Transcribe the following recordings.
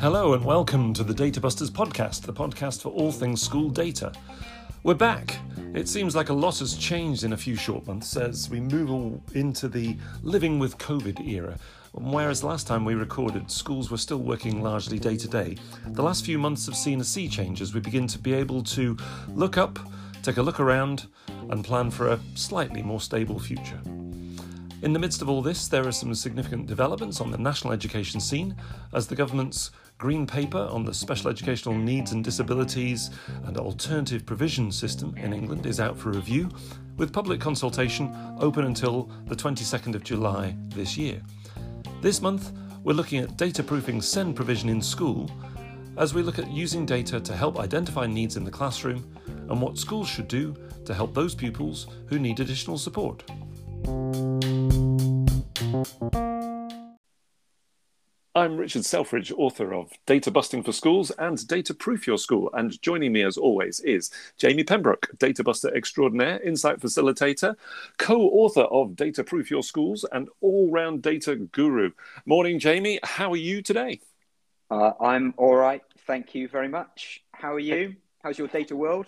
Hello and welcome to the Data Busters podcast, the podcast for all things school data. We're back. It seems like a lot has changed in a few short months as we move into the living with COVID era. Whereas last time we recorded, schools were still working largely day to day, the last few months have seen a sea change as we begin to be able to look up, take a look around, and plan for a slightly more stable future. In the midst of all this, there are some significant developments on the national education scene as the government's Green Paper on the Special Educational Needs and Disabilities and Alternative Provision System in England is out for review, with public consultation open until the 22nd of July this year. This month, we're looking at data proofing SEND provision in school as we look at using data to help identify needs in the classroom and what schools should do to help those pupils who need additional support. I'm Richard Selfridge, author of Data Busting for Schools and Data Proof Your School. And joining me, as always, is Jamie Pembroke, Data Buster extraordinaire, insight facilitator, co author of Data Proof Your Schools, and all round data guru. Morning, Jamie. How are you today? Uh, I'm all right. Thank you very much. How are you? How's your data world?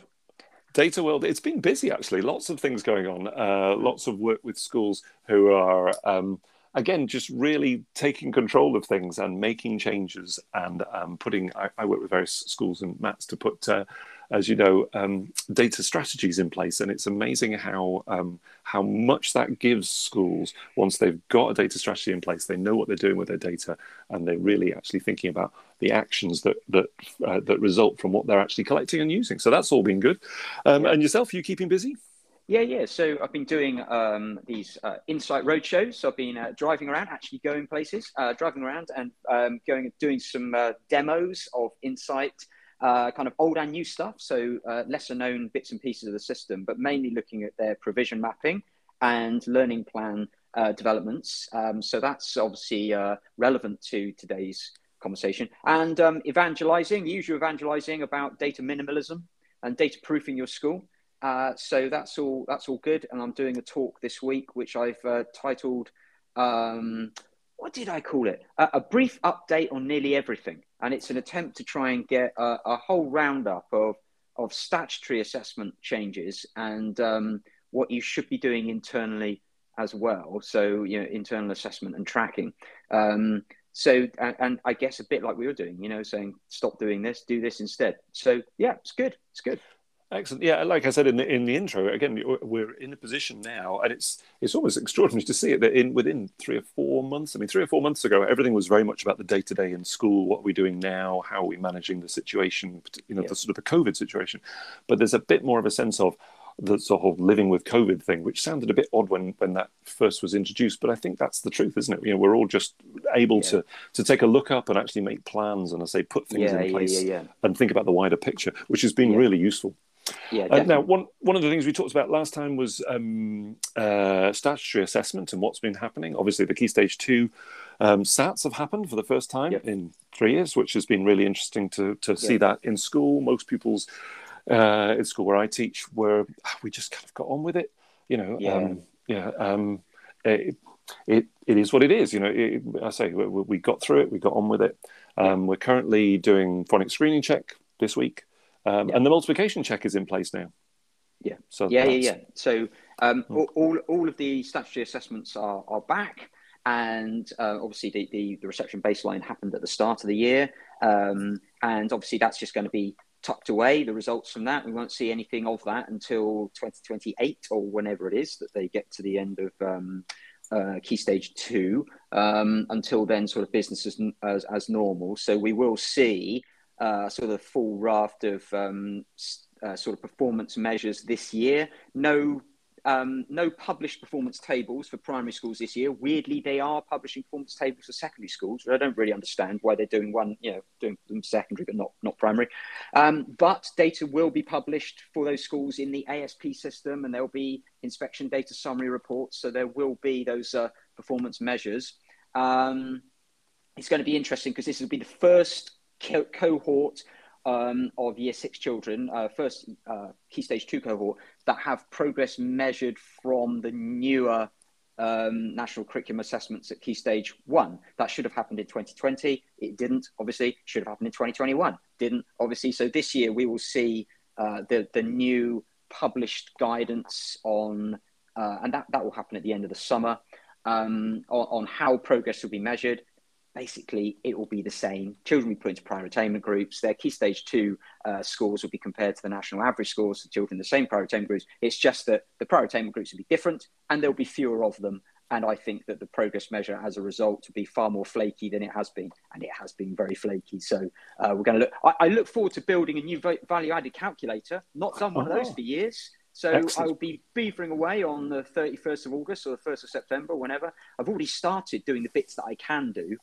Data World, it's been busy actually. Lots of things going on. Uh, lots of work with schools who are um, again, just really taking control of things and making changes and um, putting. I, I, work with various schools and MATs to put, uh, as you know, um, data strategies in place, and it's amazing how um, how much that gives schools once they've got a data strategy in place. They know what they're doing with their data, and they're really actually thinking about the actions that that uh, that result from what they're actually collecting and using. So that's all been good. Um, and yourself, you keeping busy? Yeah, yeah. So I've been doing um, these uh, Insight roadshows. So I've been uh, driving around, actually going places, uh, driving around and um, going and doing some uh, demos of Insight, uh, kind of old and new stuff. So uh, lesser known bits and pieces of the system, but mainly looking at their provision mapping and learning plan developments. Um, so that's obviously relevant to today's conversation. And um, evangelizing, usual evangelizing about data minimalism and data proofing your school. Uh, so that's all. That's all good. And I'm doing a talk this week, which I've uh, titled. Um, what did I call it? Uh, a brief update on nearly everything, and it's an attempt to try and get a, a whole roundup of of statutory assessment changes and um, what you should be doing internally as well. So you know, internal assessment and tracking. Um, so and, and, I guess a bit like we were doing, you know, saying stop doing this, do this instead. So yeah, it's good. It's good. Excellent. Yeah, like I said in the in the intro, again, we're in a position now, and it's it's almost extraordinary to see it that in within three or four months. I mean, three or four months ago, everything was very much about the day to day in school. What are we doing now? How are we managing the situation? You know, yeah. the sort of the COVID situation. But there's a bit more of a sense of the sort of living with COVID thing, which sounded a bit odd when when that first was introduced. But I think that's the truth, isn't it? You know, we're all just able yeah. to to take a look up and actually make plans and I say put things yeah, in place and think about the wider picture, which has been really useful. Yeah, uh, now, one one of the things we talked about last time was um, uh, statutory assessment and what's been happening. Obviously, the Key Stage Two um, SATs have happened for the first time yep. in three years, which has been really interesting to to see that in school. Most pupils uh, in school where I teach where we just kind of got on with it. You know, yeah, um, yeah. Um, it, it it is what it is. You know, it, I say we, we, got through it. We got on with it. Um, we're currently doing phonics screening check this week. Um, yeah. And the multiplication check is in place now. Yeah. So yeah, yeah, yeah. So um, hmm. all, all of the statutory assessments are, are back. And uh, obviously, the, the, the, reception baseline happened at the start of the year. Um, and obviously, that's just going to be tucked away, the results from that. We won't see anything of that until 2028 or whenever it is that they get to the end of um, uh, key stage two. Um, until then, sort of business as, as, as normal. So we will see uh, sort of full raft of um, uh, sort of performance measures this year. No, um, no published performance tables for primary schools this year. Weirdly, they are publishing performance tables for secondary schools. But I don't really understand why they're doing one, you know, doing them secondary but not not primary. Um, but data will be published for those schools in the ASP system, and there will be inspection data summary reports. So there will be those uh, performance measures. Um, it's going to be interesting because this will be the first co- cohort um, of year six children, uh, first uh, key stage two cohort, that have progress measured from the newer um, national curriculum assessments at key stage one. That should have happened in 2020. It didn't, obviously, should have happened in 2021. Didn't, obviously. So this year we will see uh, the, the new published guidance on, uh, and that, that will happen at the end of the summer, um, on, on how progress will be measured basically it will be the same. Children will be put into prior attainment groups. Their key stage two uh, scores will be compared to the national average scores of children in the same prior attainment groups. It's just that the prior attainment groups will be different and there'll be fewer of them. And I think that the progress measure as a result will be far more flaky than it has been. And it has been very flaky. So uh, we're going to look, I, I, look forward to building a new value added calculator. Not done one oh. of those oh. for years. So Excellent. I will be beavering away on the 31st of August or the 1st of September, whenever. I've already started doing the bits that I can do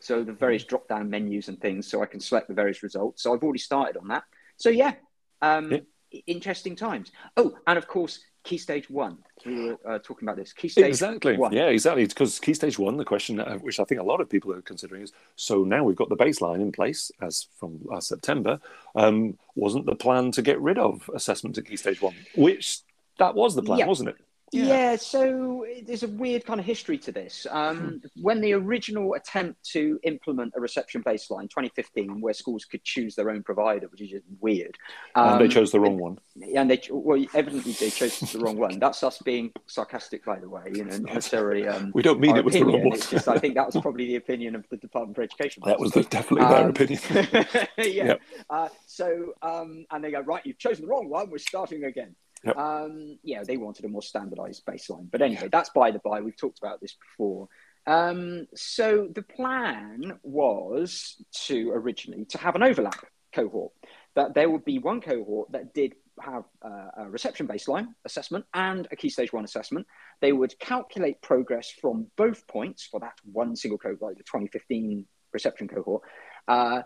so the various mm. drop down menus and things, so I can select the various results. So I've already started on that. So yeah, um, yeah. interesting times. Oh, and of course, key stage one. We were uh, talking about this. Key stage exactly. One. Yeah, exactly. Because key stage one, the question uh, which I think a lot of people are considering is: so now we've got the baseline in place as from last September. Um, wasn't the plan to get rid of assessment at key stage one? Which that was the plan, yeah. wasn't it? Yeah. yeah. so there's a weird kind of history to this. Um, hmm. when the original attempt to implement a reception baseline, 2015, where schools could choose their own provider, which is just weird. Um, and they um, chose the wrong one. And they, well, evidently they chose the wrong one. That's us being sarcastic, by the way. You know, necessarily. Um, we don't mean it was opinion. the wrong one. It's just, I think that was probably the opinion of the Department for Education. That was the, definitely their um, opinion. yeah. Yep. Uh, so, um, and they go, right, you've chosen the wrong one. We're starting again. Yep. Um, yeah, they wanted a more standardized baseline. But anyway, that's by the by. We've talked about this before. Um, so the plan was to originally to have an overlap cohort. That there would be one cohort that did have uh, a reception baseline assessment and a key stage one assessment. They would calculate progress from both points for that one single cohort, like the 2015 reception cohort. Uh,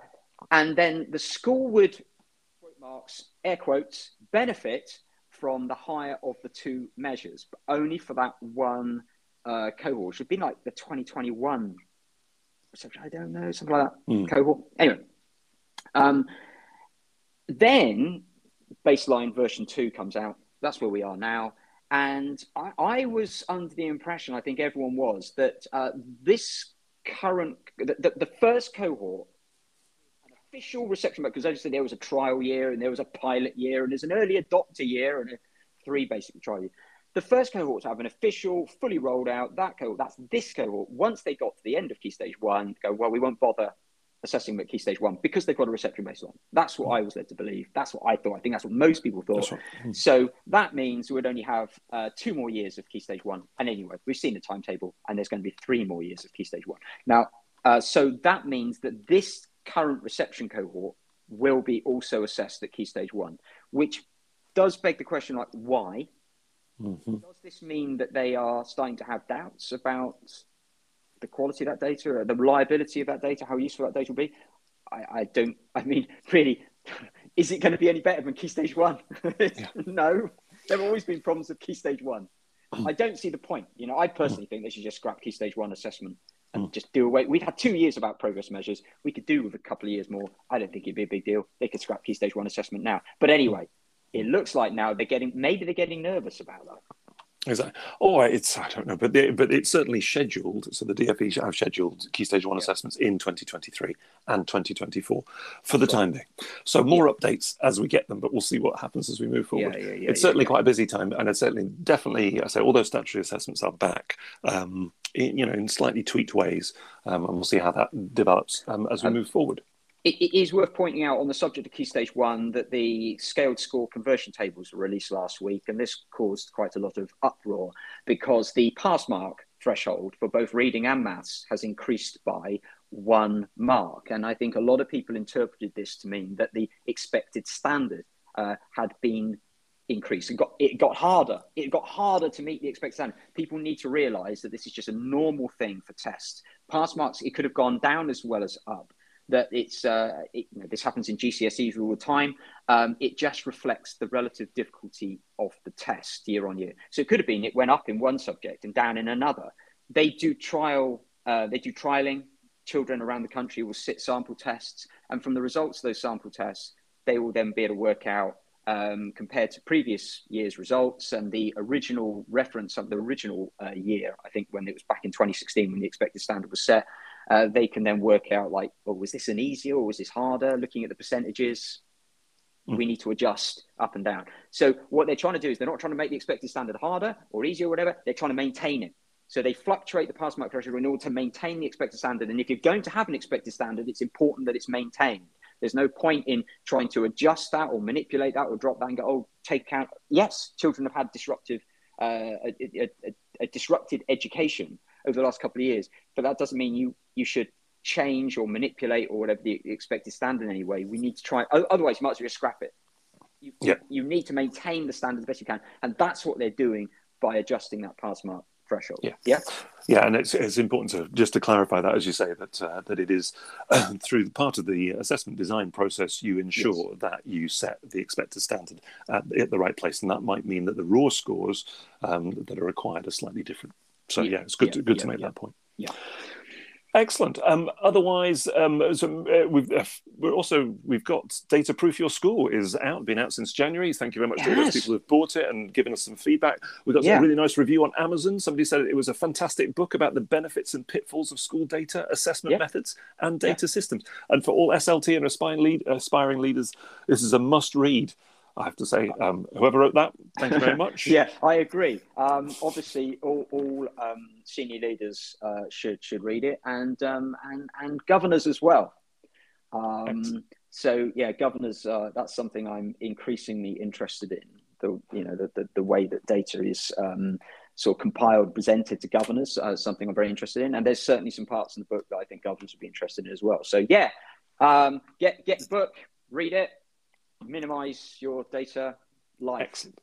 and then the school would, quote marks, air quotes, benefit from the higher of the two measures, but only for that one uh, cohort. Should be like the 2021, I don't know, something like that mm. cohort. Anyway, um, then baseline version two comes out. That's where we are now. And I, I was under the impression, I think everyone was, that uh, this current, the, the, the first cohort official reception because as I said, there was a trial year and there was a pilot year and there's an early adopter year and a three basically trial year. The first cohort to have an official, fully rolled out, that cohort, that's this cohort. Once they got to the end of key stage one, go, well, we won't bother assessing at key stage one because they've got a reception baseline. That's what I was led to believe. That's what I thought. I think that's what most people thought. Right. Hmm. So that means we'd only have uh, two more years of key stage one. And anyway, we've seen the timetable and there's going to be three more years of key stage one. Now, uh, so that means that this current reception cohort will be also assessed at key stage one, which does beg the question like, why? Mm-hmm. Does this mean that they are starting to have doubts about the quality of that data, or the reliability of that data, how useful that data will be? I, I don't, I mean, really, is it going to be any better than key stage one? yeah. no, there have always been problems with key stage one. I don't see the point. You know, I personally think they should just scrap key stage one assessment and mm. just do away. We've had two years about progress measures. We could do with a couple of years more. I don't think it'd be a big deal. They could scrap key stage one assessment now. But anyway, it looks like now they're getting maybe they're getting nervous about that. Exactly. Oh, it's I don't know, but the, but it's certainly scheduled. So the DFE have scheduled Key Stage One yeah. assessments in 2023 and 2024 for the time being. So more yeah. updates as we get them, but we'll see what happens as we move forward. Yeah, it's certainly quite a busy time, and it's certainly definitely I say all those statutory assessments are back, um, in, you know, in slightly tweaked ways, um, and we'll see how that develops um, as we move forward it is worth pointing out on the subject of Key Stage 1 that the scaled score conversion tables were released last week, and this caused quite a lot of uproar because the pass mark threshold for both reading and maths has increased by one mark. And I think a lot of people interpreted this to mean that the expected standard uh, had been increased. It got, it got harder. It got harder to meet the expected standard. People need to realize that this is just a normal thing for tests. Pass marks, it could have gone down as well as up that it's uh, it, you know, this happens in GCSEs all the time. Um, it just reflects the relative difficulty of the test year on year. So it could have been it went up in one subject and down in another. They do trial, uh, they do trialing. Children around the country will sit sample tests, and from the results of those sample tests, they will then be able to work out um, compared to previous year's results and the original reference of the original uh, year, I think when it was back in 2016 when the expected standard was set, uh, they can then work out like, oh, was this an easier or was this harder? Looking at the percentages, mm. we need to adjust up and down. So what they're trying to do is they're not trying to make the expected standard harder or easier or whatever. They're trying to maintain it. So they fluctuate the pass mark threshold in order to maintain the expected standard. And if you're going to have an expected standard, it's important that it's maintained. There's no point in trying to adjust that or manipulate that or drop that and go, oh, take out. Yes, children have had disruptive, uh, a, a, a, a disrupted education over the last couple of years, but that doesn't mean you you should change or manipulate or whatever the expected standard anyway. We need to try. Otherwise, you might as well scrap it. You, yeah. you need to maintain the standard as best you can, and that's what they're doing by adjusting that pass mark threshold. Yeah, yeah, yeah, and it's, it's important to just to clarify that, as you say, that uh, that it is uh, through part of the assessment design process, you ensure yes. that you set the expected standard at, at, the right place, and that might mean that the raw scores um, that are required are slightly different. So yeah, yeah it's good yeah, to, good to make that point. Yeah. Excellent. Um, otherwise, um, so, uh, we've uh, we're also we've got Data Proof Your School is out, been out since January. Thank you very much yes. to all those people who've bought it and given us some feedback. We got yeah. a really nice review on Amazon. Somebody said it was a fantastic book about the benefits and pitfalls of school data assessment yeah. methods and data yeah. systems. And for all SLT and aspiring, lead, aspiring leaders, this is a must read. I have to say, um, whoever wrote that, thank you very much. yeah, I agree. Um, obviously, all, all um, senior leaders uh, should should read it, and um, and and governors as well. Um, so yeah, governors. Uh, that's something I'm increasingly interested in. The you know the the, the way that data is um, sort of compiled, presented to governors, uh, something I'm very interested in. And there's certainly some parts in the book that I think governors would be interested in as well. So yeah, get get the book, read it, minimize your data life. Excellent.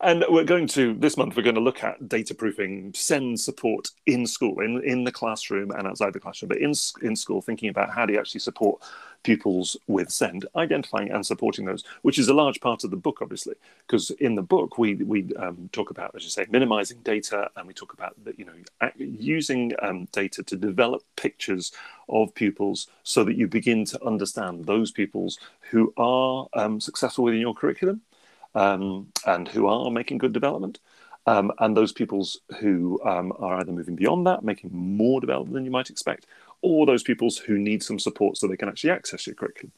And we're going to this month. We're going to look at data proofing SEND support in school, in in the classroom and outside the classroom, but in in school, thinking about how do you actually support pupils with SEND, identifying and supporting those, which is a large part of the book, obviously, because in the book we we um, talk about, as you say, minimizing data, and we talk about that you know using um, data to develop pictures of pupils so that you begin to understand those pupils who are um, successful within your curriculum um, and who are making good development. Um, and those pupils who um, are either moving beyond that, making more development than you might expect, or those pupils who need some support so they can actually access your curriculum.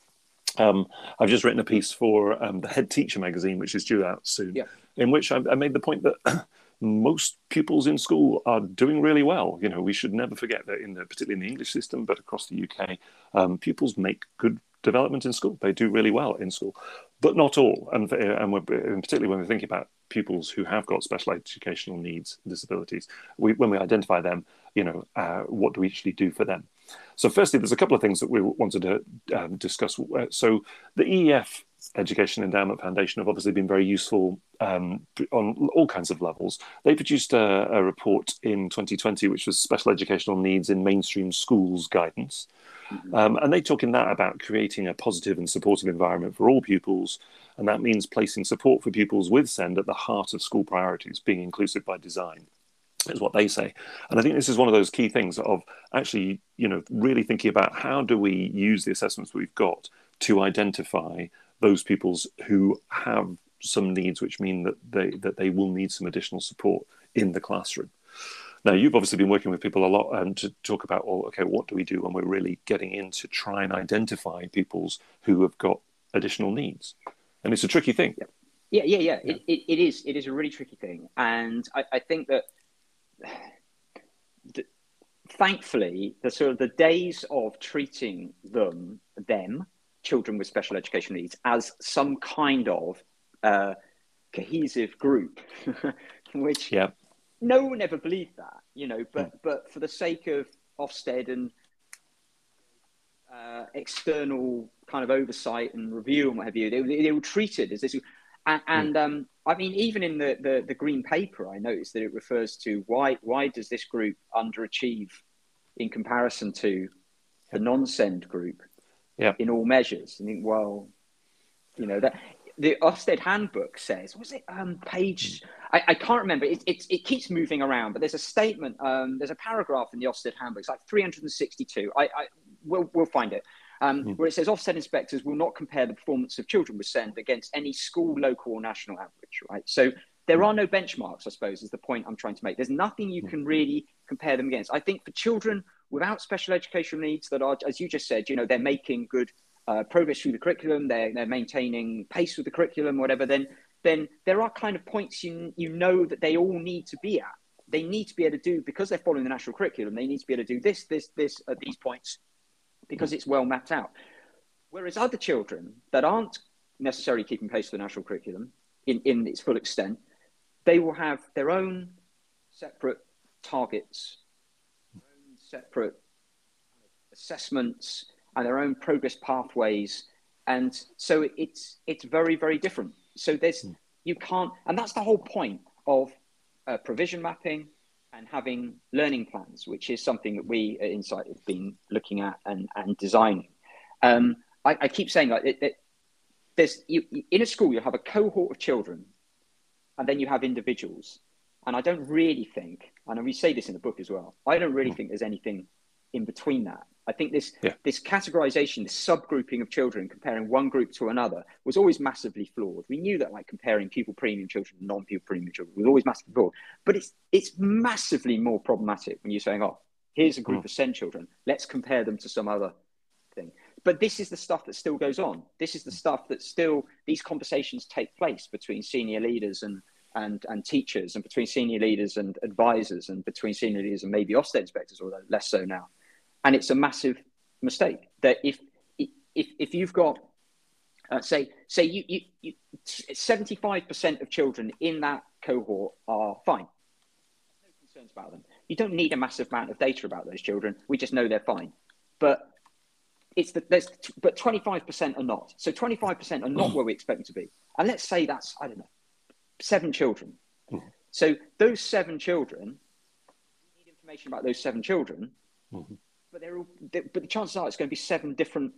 Um, I've just written a piece for um, the Head Teacher magazine, which is due out soon, yeah. in which I, I, made the point that most pupils in school are doing really well. You know, we should never forget that in the, particularly in the English system, but across the UK, um, pupils make good development in school. They do really well in school, but not all. And, and, and particularly when we think about pupils who have got special educational needs and disabilities, we, when we identify them, you know, uh, what do we actually do for them? So, firstly, there's a couple of things that we wanted to um, discuss. So, the EEF Education Endowment Foundation have obviously been very useful um, on all kinds of levels. They produced a, a, report in 2020, which was Special Educational Needs in Mainstream Schools Guidance. Mm-hmm. Um, and they talk in that about creating a positive and supportive environment for all pupils. And that means placing support for pupils with SEND at the heart of school priorities, being inclusive by design is what they say. And I think this is one of those key things of actually, you know, really thinking about how do we use the assessments we've got to identify those pupils who have some needs which mean that they that they will need some additional support in the classroom. Now, you've obviously been working with people a lot um, to talk about, well, okay, what do we do when we're really getting in to try and identify pupils who have got additional needs? And it's a tricky thing. Yeah, yeah, yeah. yeah. yeah. It, it, it is. It is a really tricky thing. And I, I think that thankfully, the sort of the days of treating them, them, children with special education needs, as some kind of uh, cohesive group, which yeah. no one ever believed that, you know. But mm. but for the sake of Ofsted and uh, external kind of oversight and review and what have you, they, they were treated as this. And, and um, I mean, even in the, the, the green paper, I noticed that it refers to why why does this group underachieve in comparison to the non-send group yeah. in all measures. I think, well, you know, that the Ofsted handbook says, was it um, page? I, I can't remember. It, it, it, keeps moving around, but there's a statement, um, there's a paragraph in the Ofsted handbook. It's like 362. I, I we'll, we'll find it. Um, mm. where it says Ofsted inspectors will not compare the performance of children with SEND against any school, local, or national average, right? So there are no benchmarks, I suppose, is the point I'm trying to make. There's nothing you can really compare them against. I think for children without special educational needs that are, as you just said, you know, they're making good uh, progress through the curriculum, they're, they're maintaining pace with the curriculum, whatever, then then there are kind of points you you know that they all need to be at. They need to be able to do because they're following the national curriculum. They need to be able to do this, this, this at these points because it's well mapped out. Whereas other children that aren't necessarily keeping pace with the national curriculum in, in its full extent, they will have their own separate targets, their own separate assessments, and their own progress pathways. And so it's it's very very different. So there's hmm. you can't, and that's the whole point of uh, provision mapping and having learning plans, which is something that we at Insight have been looking at and, and designing. Um, I, I, keep saying like it, it, there's you, in a school you have a cohort of children, and then you have individuals. And I don't really think, and we say this in the book as well. I don't really hmm. think there's anything in between that. I think this yeah. this categorization, this subgrouping of children, comparing one group to another, was always massively flawed. We knew that, like comparing pupil premium children and non-pupil premium children, was always massively flawed. But it's it's massively more problematic when you're saying, "Oh, here's a group mm. of SEND children. Let's compare them to some other thing." But this is the stuff that still goes on. This is the stuff that still these conversations take place between senior leaders and and, and teachers, and between senior leaders and advisors, and between senior leaders and maybe Ofsted inspectors, although less so now and it's a massive mistake that if if if you've got uh, say say you, you, you 75% of children in that cohort are fine. No concerns about them. You don't need a massive amount of data about those children. We just know they're fine. But it's the there's but 25% are not. So 25% are not where we expect them to be. And let's say that's i don't know seven children. So those seven children you need information about those seven children. Mm-hmm but they're all, but the chances are it's going to be seven different.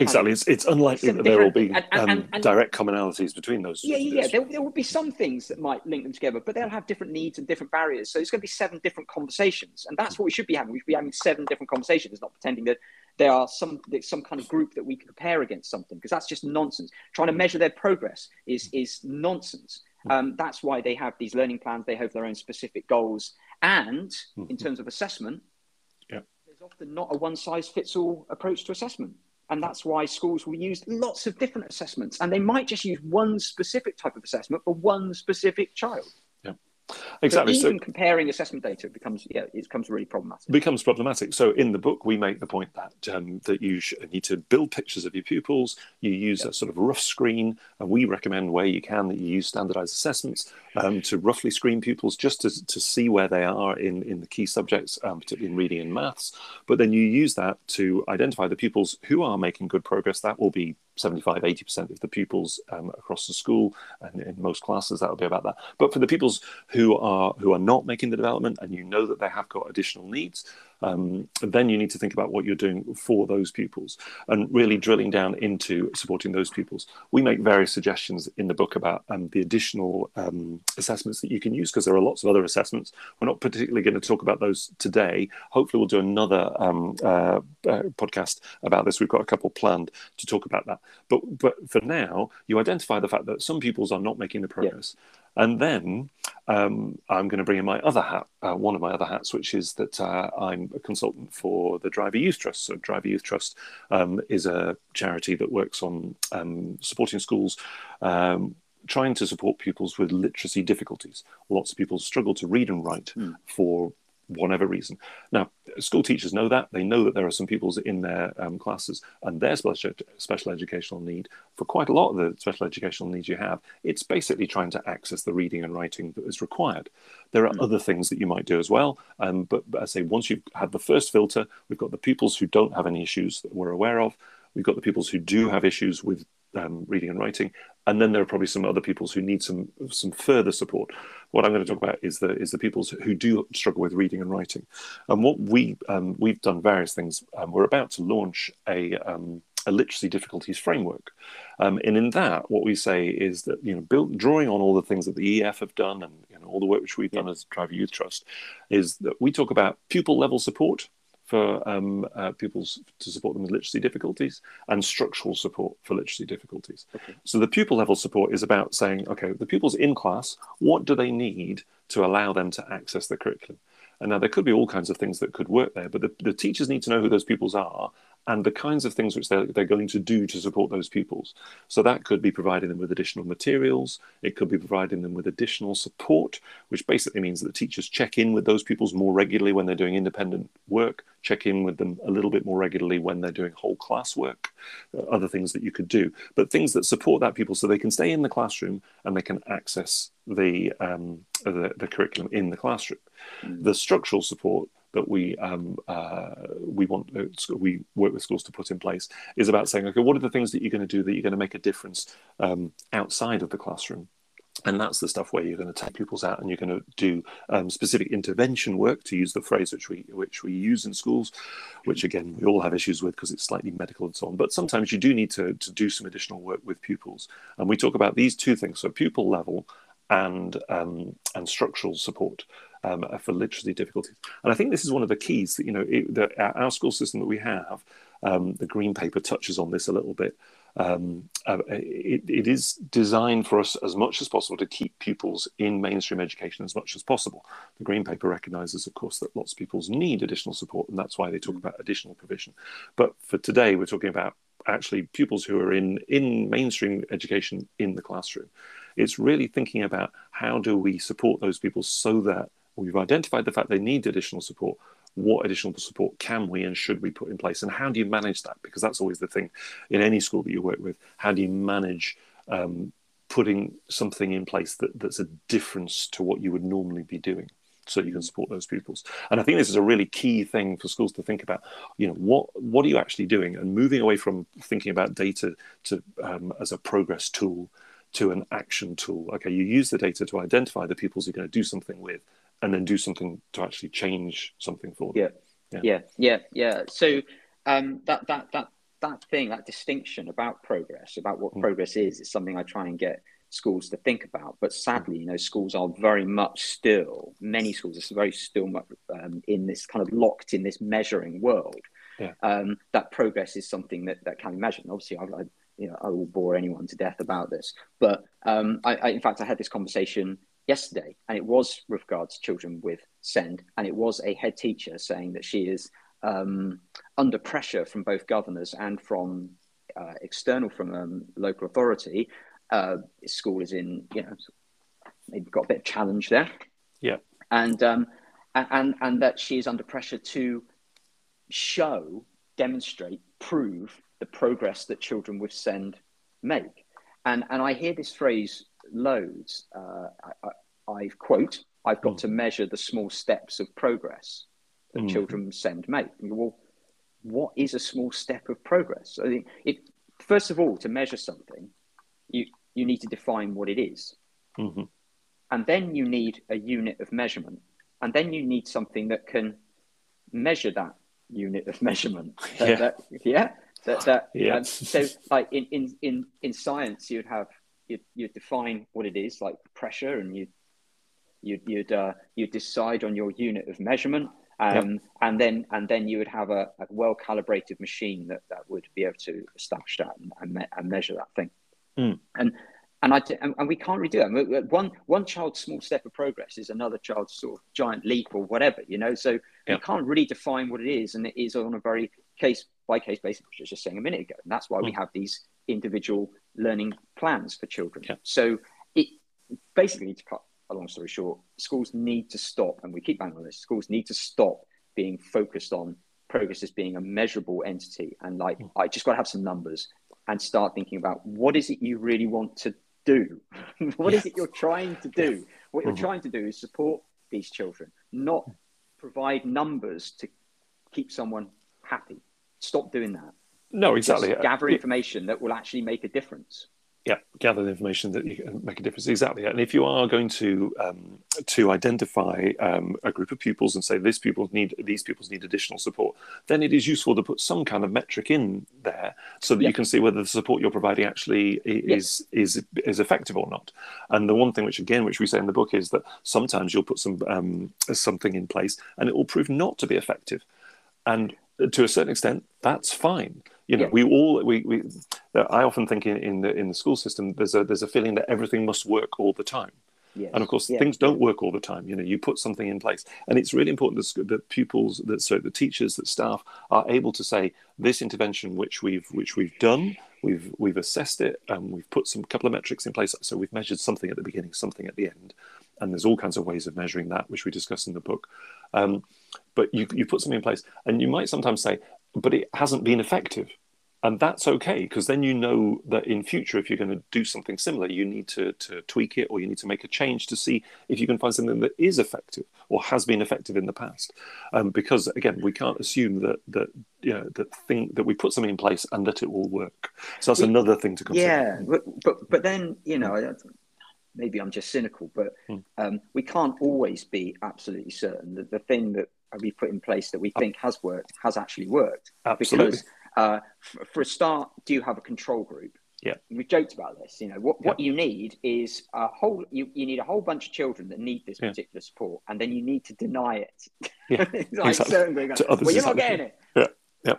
Exactly, it's it's unlikely that there will be and, and, um, and, direct commonalities between those. Yeah, yeah, yeah. There, there will be some things that might link them together, but they'll have different needs and different barriers. So it's going to be seven different conversations, and that's what we should be having. We should be having seven different conversations, not pretending that there are some some kind of group that we can compare against something, because that's just nonsense. Trying to measure their progress is is nonsense. Um, that's why they have these learning plans. They have their own specific goals, and in terms of assessment, often not a one size fits all approach to assessment. And that's why schools will use lots of different assessments. And they might just use one specific type of assessment for one specific child. Exactly. So even so, comparing assessment data becomes yeah, it becomes really problematic. Becomes problematic. So in the book, we make the point that um, that you need to build pictures of your pupils. You use yep. a sort of rough screen, and we recommend where you can that you use standardized assessments um, to roughly screen pupils just to, to see where they are in in the key subjects, um, particularly in reading and maths. But then you use that to identify the pupils who are making good progress. That will be 75 80% of the pupils um, across the school and in most classes that will be about that. But for the pupils who are who are not making the development and you know that they have got additional needs um, then you need to think about what you're doing for those pupils and really drilling down into supporting those pupils. We make various suggestions in the book about um, the additional um, assessments that you can use because there are lots of other assessments. We're not particularly going to talk about those today. Hopefully, we'll do another um, uh, uh, podcast about this. We've got a couple planned to talk about that. But but for now, you identify the fact that some pupils are not making the progress. Yeah. And then um, I'm going to bring in my other hat, uh, one of my other hats, which is that uh, I'm a consultant for the Driver Youth Trust. So, Driver Youth Trust um, is a charity that works on um, supporting schools. Um, trying to support pupils with literacy difficulties. Lots of people struggle to read and write mm. for whatever reason. Now, school teachers know that. They know that there are some pupils in their um, classes and their special, special educational need, for quite a lot of the special educational needs you have, it's basically trying to access the reading and writing that is required. There are mm. other things that you might do as well. Um, but, but I say, once you've had the first filter, we've got the pupils who don't have any issues that we're aware of. We've got the pupils who do have issues with um, reading and writing, and then there are probably some other pupils who need some some further support. What I'm going to talk about is the is the pupils who do struggle with reading and writing, and what we um, we've done various things. Um, we're about to launch a um, a literacy difficulties framework, um, and in that, what we say is that you know, build, drawing on all the things that the EEF have done and you know, all the work which we've done as Driver Youth Trust, is that we talk about pupil level support for um, uh, pupils to support them with literacy difficulties and structural support for literacy difficulties. Okay. So the pupil level support is about saying, okay, the pupils in class, what do they need to allow them to access the curriculum? And now there could be all kinds of things that could work there, but the, the teachers need to know who those pupils are and the kinds of things which they're, they're going to do to support those pupils. So that could be providing them with additional materials, it could be providing them with additional support, which basically means that the teachers check in with those pupils more regularly when they're doing independent work, check in with them a little bit more regularly when they're doing whole class work, uh, other things that you could do, but things that support that pupil so they can stay in the classroom and they can access the, um, the, the curriculum in the classroom. Mm. The structural support that we um, uh, we want we work with schools to put in place is about saying, okay, what are the things that you're going to do that you're going to make a difference um, outside of the classroom? And that's the stuff where you're going to take pupils out and you're going to do um, specific intervention work, to use the phrase which we which we use in schools, which again we all have issues with because it's slightly medical and so on. But sometimes you do need to to do some additional work with pupils, and we talk about these two things: so pupil level and um, and structural support um, for literacy difficulties. And I think this is one of the keys that you know it, that our school system that we have. Um, the green paper touches on this a little bit. Um, uh, it, it is designed for us as much as possible to keep pupils in mainstream education as much as possible. The green paper recognises, of course, that lots of pupils need additional support, and that's why they talk about additional provision. But for today, we're talking about actually pupils who are in in mainstream education in the classroom. It's really thinking about how do we support those people so that we've identified the fact they need additional support. What additional support can we and should we put in place? And how do you manage that? Because that's always the thing in any school that you work with. How do you manage um, putting something in place that, that's a difference to what you would normally be doing? so you can support those pupils. And I think this is a really key thing for schools to think about. You know, what what are you actually doing, and moving away from thinking about data to um, as a progress tool to an action tool. Okay, you use the data to identify the pupils you're going to do something with, and then do something to actually change something for them. Yeah, yeah, yeah, yeah. yeah. So um, that that that that thing, that distinction about progress, about what mm. progress is, is something I try and get schools to think about. But sadly, you know, schools are very much still, many schools are very still um, in this kind of locked in this measuring world. Yeah. Um, that progress is something that, that can be measured. And obviously, I, I, you know, I will bore anyone to death about this. But um, I, I, in fact, I had this conversation yesterday, and it was with regards to children with SEND, and it was a head teacher saying that she is um, under pressure from both governors and from uh, external from um, local authority. Uh, school is in, you know, they've got a bit of challenge there. Yeah, and um, and and that she is under pressure to show, demonstrate, prove the progress that children with SEND make. And and I hear this phrase loads. Uh, I, I, quote, I've got mm. to measure the small steps of progress that mm. children SEND make. well, what is a small step of progress? I think it, first of all, to measure something, you, you need to define what it is. Mm-hmm. And then you need a unit of measurement. And then you need something that can measure that unit of measurement. That, yeah. That, yeah. That, that, yeah. Um, so, like in, in, in, in science, you'd have you you define what it is, like pressure, and you you'd you'd uh, you decide on your unit of measurement, um, yep. and then and then you would have a, a well calibrated machine that, that would be able to establish that and, and, me- and measure that thing. Mm. And and I and, and we can't really do that. One one child's small step of progress is another child's sort of giant leap or whatever, you know. So yep. we can't really define what it is, and it is on a very case by case basis, which I was just saying a minute ago. And that's why mm. we have these individual learning plans for children. Yep. So it basically to cut a long story short, schools need to stop, and we keep banging on this. Schools need to stop being focused on progress as being a measurable entity, and like mm. I just got to have some numbers and start thinking about what is it you really want to do? what yeah. is it you're trying to do? What you're mm-hmm. trying to do is support these children, not provide numbers to keep someone happy. Stop doing that. No, exactly. Just gather information that will actually make a difference yeah gather the information that you can make a difference exactly and if you are going to um, to identify um, a group of pupils and say this pupils need these pupils need additional support then it is useful to put some kind of metric in there so that yeah. you can see whether the support you're providing actually is yeah. is is effective or not and the one thing which again which we say in the book is that sometimes you'll put some um, something in place and it will prove not to be effective and to a certain extent, that's fine. You know, yeah. we all we, we I often think in, in the in the school system there's a there's a feeling that everything must work all the time. Yes. And of course, yeah. things don't work all the time. You know, you put something in place, and it's really important that, that pupils, that so the teachers, that staff are able to say this intervention, which we've which we've done, we've we've assessed it, and we've put some couple of metrics in place. So we've measured something at the beginning, something at the end, and there's all kinds of ways of measuring that, which we discuss in the book. Um, but you you put something in place, and you might sometimes say, but it hasn't been effective. And that's okay because then you know that in future if you're going to do something similar you need to, to tweak it or you need to make a change to see if you can find something that is effective or has been effective in the past. Um, because again we can't assume that that you know that thing that we put something in place and that it will work. So that's another thing to consider. Yeah but but, but then you know maybe i'm just cynical but hmm. um, we can't always be absolutely certain that the thing that we put in place that we think has worked has actually worked Absolutely. because uh, for, for, a start, do you have a control group? Yeah, we've joked about this. You know, what, yeah. what you need is a whole. You, you need a whole bunch of children that need this yeah. particular support, and then you need to deny it. Yeah, like exactly. going, well, you're not getting it. Yeah, yeah.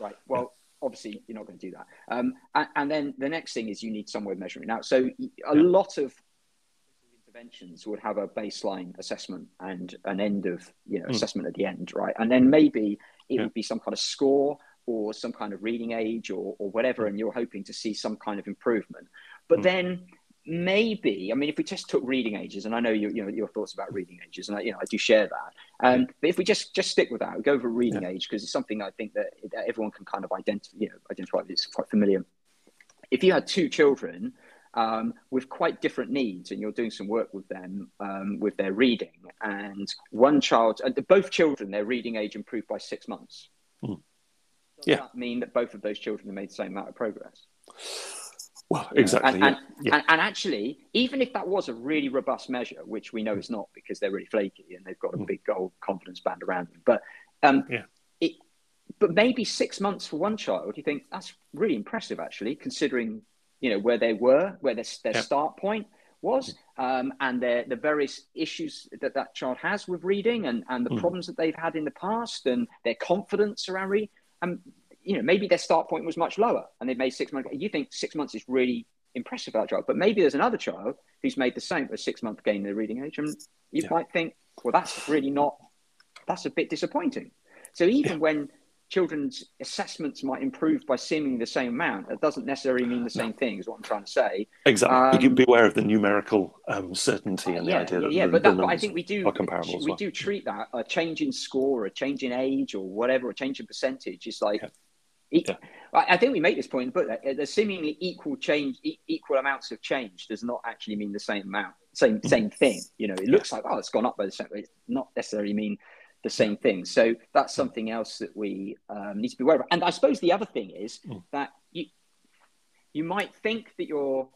Right. Well, obviously, you're not going to do that. Um, and, and, then the next thing is you need some way of measuring. Now, so a lot of interventions would have a baseline assessment and an end of you know mm. assessment at the end, right? And then maybe it would be some kind of score or some kind of reading age or, or whatever, and you're hoping to see some kind of improvement. But mm. then maybe, I mean, if we just took reading ages, and I know you, you know your thoughts about reading ages, and I, you know I do share that. Um, but if we just just stick with that, we go over reading yeah. age because it's something I think that, that everyone can kind of identify, you know, identify. It's quite familiar. If you had two children um, with quite different needs, and you're doing some work with them um, with their reading, and one child, uh, both children, their reading age improved by six months. Mm does yeah. that mean that both of those children have made the same amount of progress? Well, exactly. And, and, yeah. and, and, actually, even if that was a really robust measure, which we know it's not because they're really flaky and they've got a mm. big gold confidence band around them, but um, yeah. it, but maybe six months for one child, you think that's really impressive, actually, considering you know where they were, where their, their yeah. start point was, um, and their the various issues that that child has with reading, and and the mm. problems that they've had in the past, and their confidence around reading and you know maybe their start point was much lower and they've made six months you think six months is really impressive for that child but maybe there's another child who's made the same a six month gain in their reading age and you yeah. might think well that's really not that's a bit disappointing so even yeah. when children's assessments might improve by seemingly the same amount. It doesn't necessarily mean the same no. thing, is what I'm trying to say. Exactly. Um, you can be aware of the numerical um, certainty and yeah, the idea that yeah, the, but, that, but I think we do. We well. do treat that a change in score, a change in age, or whatever, a change in percentage is like. Yeah. Yeah. I think we make this point in the book that the seemingly equal change, equal amounts of change, does not actually mean the same amount, same mm-hmm. same thing. You know, it looks like oh, it's gone up by the same, but it's not necessarily mean the same thing. So that's something else that we um, need to be aware of. And I suppose the other thing is mm. that you you might think that your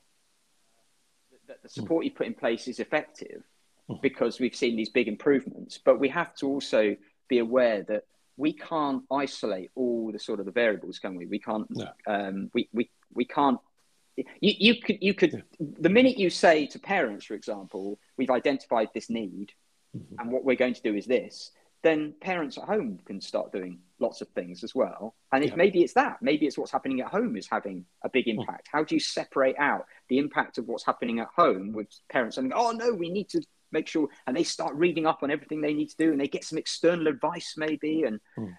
that the support mm. you put in place is effective mm. because we've seen these big improvements, but we have to also be aware that we can't isolate all the sort of the variables, can we? We can't. No. Um, we we we can't. You, you could you could yeah. the minute you say to parents, for example, we've identified this need, mm-hmm. and what we're going to do is this then parents at home can start doing lots of things as well. And if yeah. maybe it's that, maybe it's what's happening at home is having a big hmm. impact. How do you separate out the impact of what's happening at home with parents saying, "Oh no, we need to make sure," and they start reading up on everything they need to do, and they get some external advice maybe, and mm.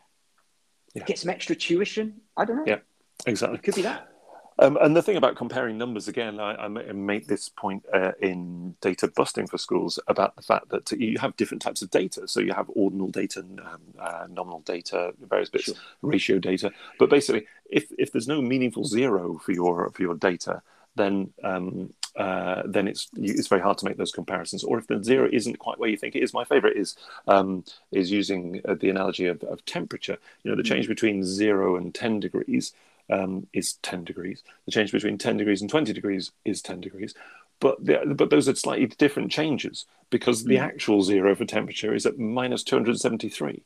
yeah. get some extra tuition. I don't know. Yeah, exactly. It could be that. Um, and the thing about comparing numbers again, I, I make this point uh, in data busting for schools about the fact that you have different types of data. So you have ordinal data, um, uh, nominal data, various bits, sure. ratio data. But basically, if if there's no meaningful zero for your for your data, then um, uh, then it's it's very hard to make those comparisons. Or if the zero isn't quite where you think it is, my favorite is um, is using uh, the analogy of, of temperature. You know, the change between zero and ten degrees um, is 10 degrees. The change between 10 degrees and 20 degrees is 10 degrees. But, the, but those are slightly different changes because the mm. actual zero for temperature is at minus 273.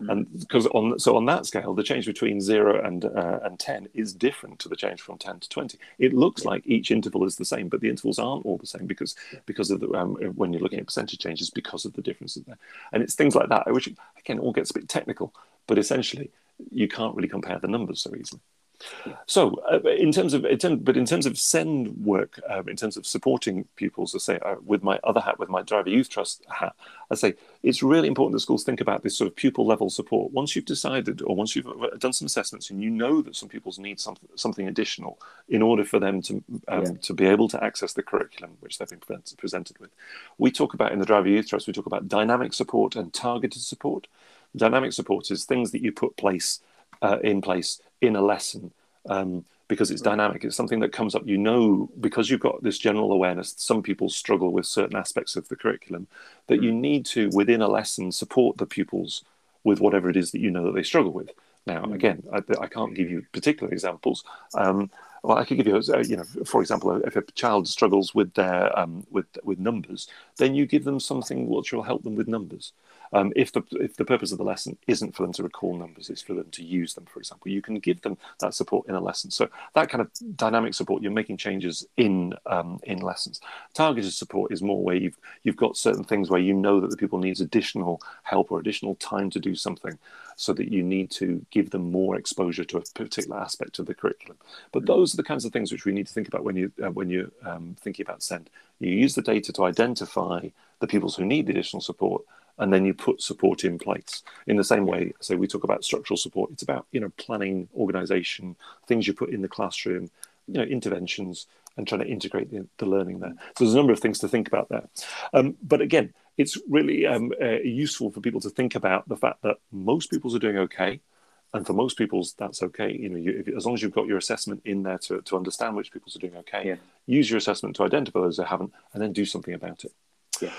Mm. And because on so on that scale, the change between zero and uh, and ten is different to the change from ten to twenty. It looks yeah. like each interval is the same, but the intervals aren't all the same because because of the um, when you're looking at percentage changes because of the differences there. And it's things like that, which again all gets a bit technical, but essentially, you can't really compare the numbers so easily. So, uh, in terms of, in terms, but in terms of send work, um, in terms of supporting pupils, I say uh, with my other hat, with my Driver Youth Trust hat, I say it's really important that schools think about this sort of pupil level support. Once you've decided, or once you've uh, done some assessments, and you know that some pupils need some, something additional in order for them to um, yeah. to be able to access the curriculum which they've been presented with, we talk about in the Driver Youth Trust, we talk about dynamic support and targeted support. Dynamic support is things that you put place uh, in place in a lesson um, because it's dynamic. It's something that comes up. You know, because you've got this general awareness. Some people struggle with certain aspects of the curriculum that you need to, within a lesson, support the pupils with whatever it is that you know that they struggle with. Now, mm. again, I, I can't give you particular examples. Um, well, I could give you, a, you know, for example, if a child struggles with their um, with with numbers, then you give them something which will help them with numbers. Um, if the if the purpose of the lesson isn't for them to recall numbers, it's for them to use them. For example, you can give them that support in a lesson. So that kind of dynamic support, you're making changes in um, in lessons. Targeted support is more where you've you've got certain things where you know that the people needs additional help or additional time to do something, so that you need to give them more exposure to a particular aspect of the curriculum. But those are the kinds of things which we need to think about when you uh, when you're um, thinking about SEND. You use the data to identify the pupils who need the additional support and then you put support in place. In the same way so we talk about structural support it's about you know planning organization things you put in the classroom you know interventions and trying to integrate the, the learning there. So there's a number of things to think about there. Um, but again it's really um, uh, useful for people to think about the fact that most pupils are doing okay and for most pupils that's okay. You know you, if, as long as you've got your assessment in there to, to understand which pupils are doing okay yeah. use your assessment to identify those that haven't and then do something about it. Yeah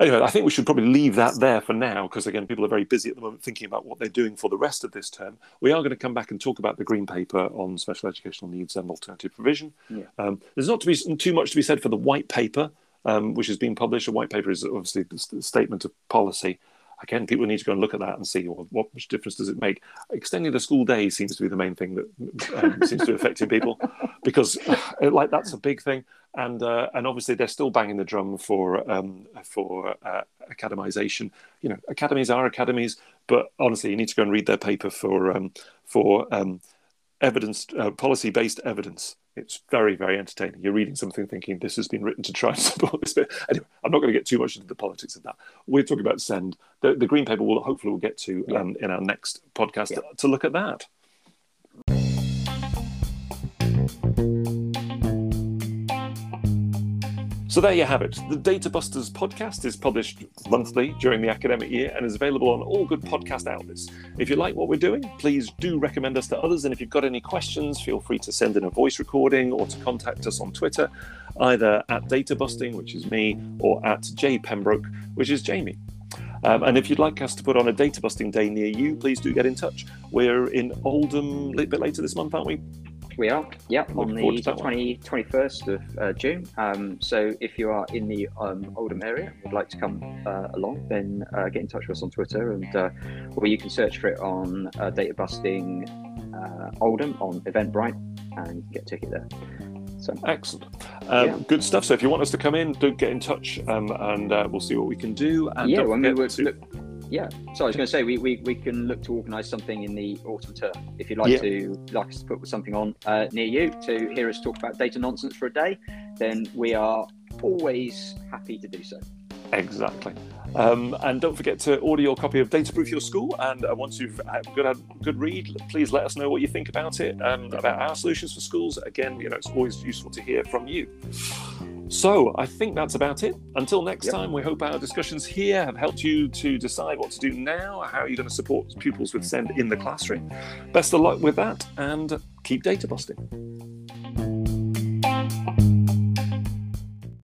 anyway, I think we should probably leave that there for now because, again, people are very busy at the moment thinking about what they're doing for the rest of this term. We are going to come back and talk about the green paper on special educational needs and alternative provision. Yeah. Um, there's not to be too much to be said for the white paper, um, which has been published. A white paper is obviously a statement of policy again, people need to go and look at that and see well, what much difference does it make. Extending the school day seems to be the main thing that um, seems to be affecting people, because like that's a big thing, and uh, and obviously they're still banging the drum for um, for uh, academization. You know, academies are academies, but honestly, you need to go and read their paper for um, for um, evidence uh, policy based evidence it's very, very entertaining. You're reading something thinking this has been written to try and support this bit. Anyway, I'm not going to get too much into the politics of that. We're talking about send. The, the green paper will hopefully we'll get to yeah. um, in our next podcast yeah. to, to look at that. So there you have it. The Data Busters podcast is published monthly during the academic year and is available on all good podcast outlets. If you like what we're doing, please do recommend us to others. And if you've got any questions, feel free to send in a voice recording or to contact us on Twitter, either at Data Busting, which is me, or at J Pembroke, which is Jamie. Um, and if you'd like us to put on a data busting day near you, please do get in touch. We're in Oldham a little bit later this month, aren't we? We are, yep, on the 20, 21st of uh, June. Um, so if you are in the um, Oldham area and would like to come uh, along, then uh, get in touch with us on Twitter, and uh, or you can search for it on uh, Data Busting uh, Oldham on Eventbrite and get a ticket there. So excellent, um, yeah. good stuff. So if you want us to come in, do get in touch, um, and we'll see what we can do. And yeah, when we were to... look, yeah. So I was going to say we, we, we can look to organise something in the autumn term if you'd like yeah. to like us to put something on uh, near you to hear us talk about data nonsense for a day. Then we are always happy to do so. Exactly. Um, and don't forget to order your copy of Data Proof Your School. And uh, once you've had a good, good read, please let us know what you think about it, and about our solutions for schools. Again, you know, it's always useful to hear from you. So I think that's about it. Until next yep. time, we hope our discussions here have helped you to decide what to do now, how you're you going to support pupils with SEND in the classroom. Best of luck with that and keep data busting.